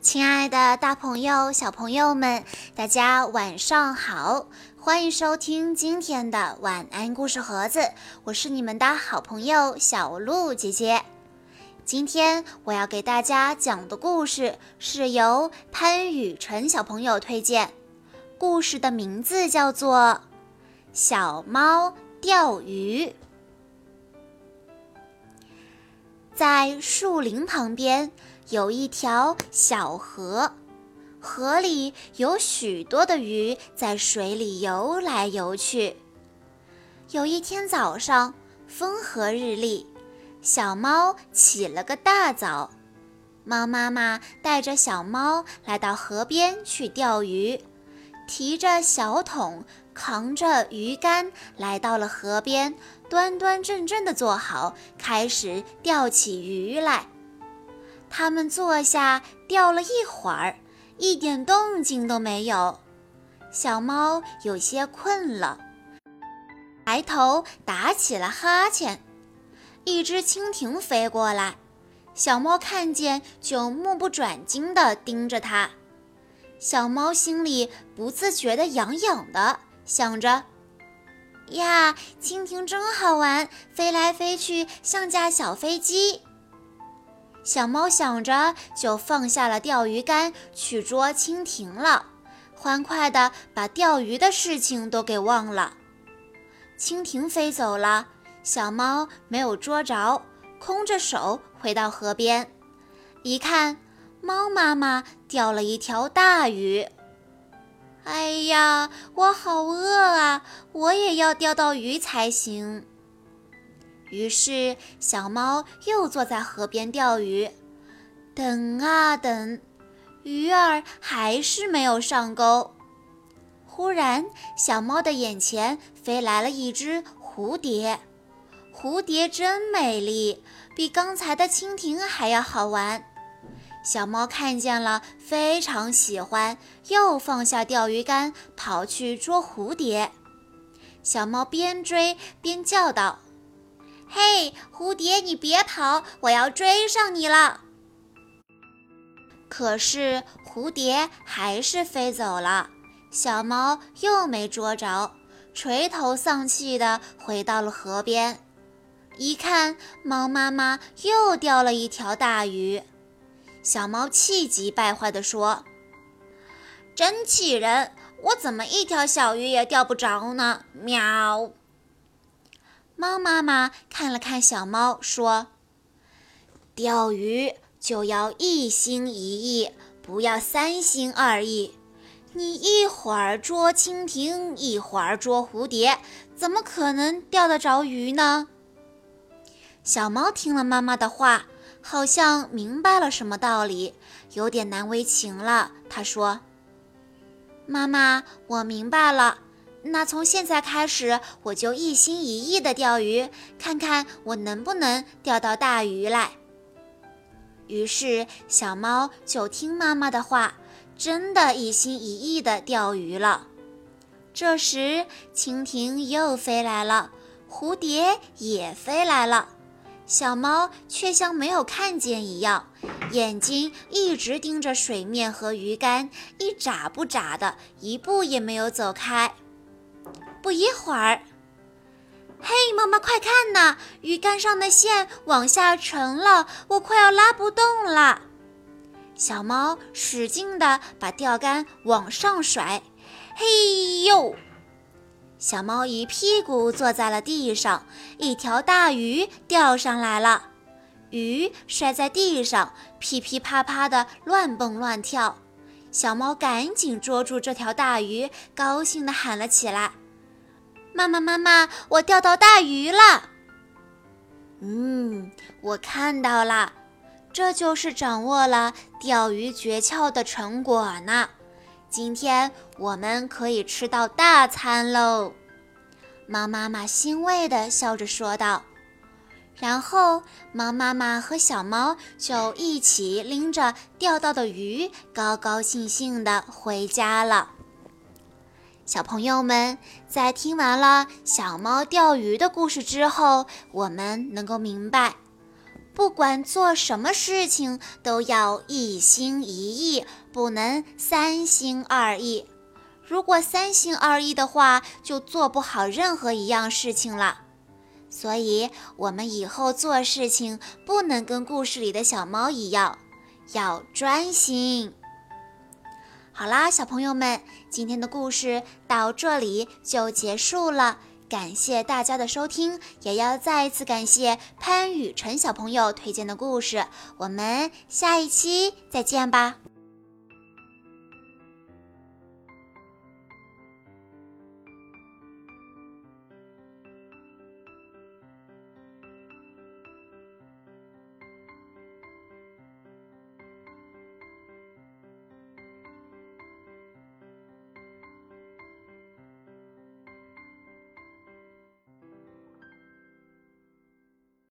亲爱的，大朋友、小朋友们，大家晚上好！欢迎收听今天的晚安故事盒子，我是你们的好朋友小鹿姐姐。今天我要给大家讲的故事是由潘雨辰小朋友推荐，故事的名字叫做《小猫钓鱼》。在树林旁边。有一条小河，河里有许多的鱼在水里游来游去。有一天早上，风和日丽，小猫起了个大早。猫妈妈带着小猫来到河边去钓鱼，提着小桶，扛着鱼竿，来到了河边，端端正正地坐好，开始钓起鱼来。他们坐下钓了一会儿，一点动静都没有。小猫有些困了，抬头打起了哈欠。一只蜻蜓飞过来，小猫看见就目不转睛地盯着它。小猫心里不自觉地痒痒的，想着：呀，蜻蜓真好玩，飞来飞去像架小飞机。小猫想着，就放下了钓鱼竿，去捉蜻蜓了，欢快地把钓鱼的事情都给忘了。蜻蜓飞走了，小猫没有捉着，空着手回到河边，一看，猫妈妈钓了一条大鱼。哎呀，我好饿啊，我也要钓到鱼才行。于是，小猫又坐在河边钓鱼，等啊等，鱼儿还是没有上钩。忽然，小猫的眼前飞来了一只蝴蝶，蝴蝶真美丽，比刚才的蜻蜓还要好玩。小猫看见了，非常喜欢，又放下钓鱼竿，跑去捉蝴蝶。小猫边追边叫道。嘿，蝴蝶，你别跑，我要追上你了。可是蝴蝶还是飞走了，小猫又没捉着，垂头丧气地回到了河边。一看，猫妈妈又钓了一条大鱼，小猫气急败坏地说：“真气人，我怎么一条小鱼也钓不着呢？”喵。猫妈妈看了看小猫，说：“钓鱼就要一心一意，不要三心二意。你一会儿捉蜻蜓，一会儿捉蝴蝶，怎么可能钓得着鱼呢？”小猫听了妈妈的话，好像明白了什么道理，有点难为情了。它说：“妈妈，我明白了。”那从现在开始，我就一心一意地钓鱼，看看我能不能钓到大鱼来。于是，小猫就听妈妈的话，真的一心一意地钓鱼了。这时，蜻蜓又飞来了，蝴蝶也飞来了，小猫却像没有看见一样，眼睛一直盯着水面和鱼竿，一眨不眨的，一步也没有走开。不一会儿，嘿，妈妈，快看呐！鱼竿上的线往下沉了，我快要拉不动了。小猫使劲地把钓竿往上甩，嘿呦！小猫一屁股坐在了地上，一条大鱼钓上来了。鱼摔在地上，噼噼啪啪地乱蹦乱跳。小猫赶紧捉住这条大鱼，高兴地喊了起来。妈妈，妈妈，我钓到大鱼了。嗯，我看到了，这就是掌握了钓鱼诀窍的成果呢。今天我们可以吃到大餐喽！猫妈妈欣慰地笑着说道。然后，猫妈妈和小猫就一起拎着钓到的鱼，高高兴兴地回家了。小朋友们，在听完了小猫钓鱼的故事之后，我们能够明白，不管做什么事情都要一心一意，不能三心二意。如果三心二意的话，就做不好任何一样事情了。所以，我们以后做事情不能跟故事里的小猫一样，要专心。好啦，小朋友们，今天的故事到这里就结束了。感谢大家的收听，也要再次感谢潘雨辰小朋友推荐的故事。我们下一期再见吧。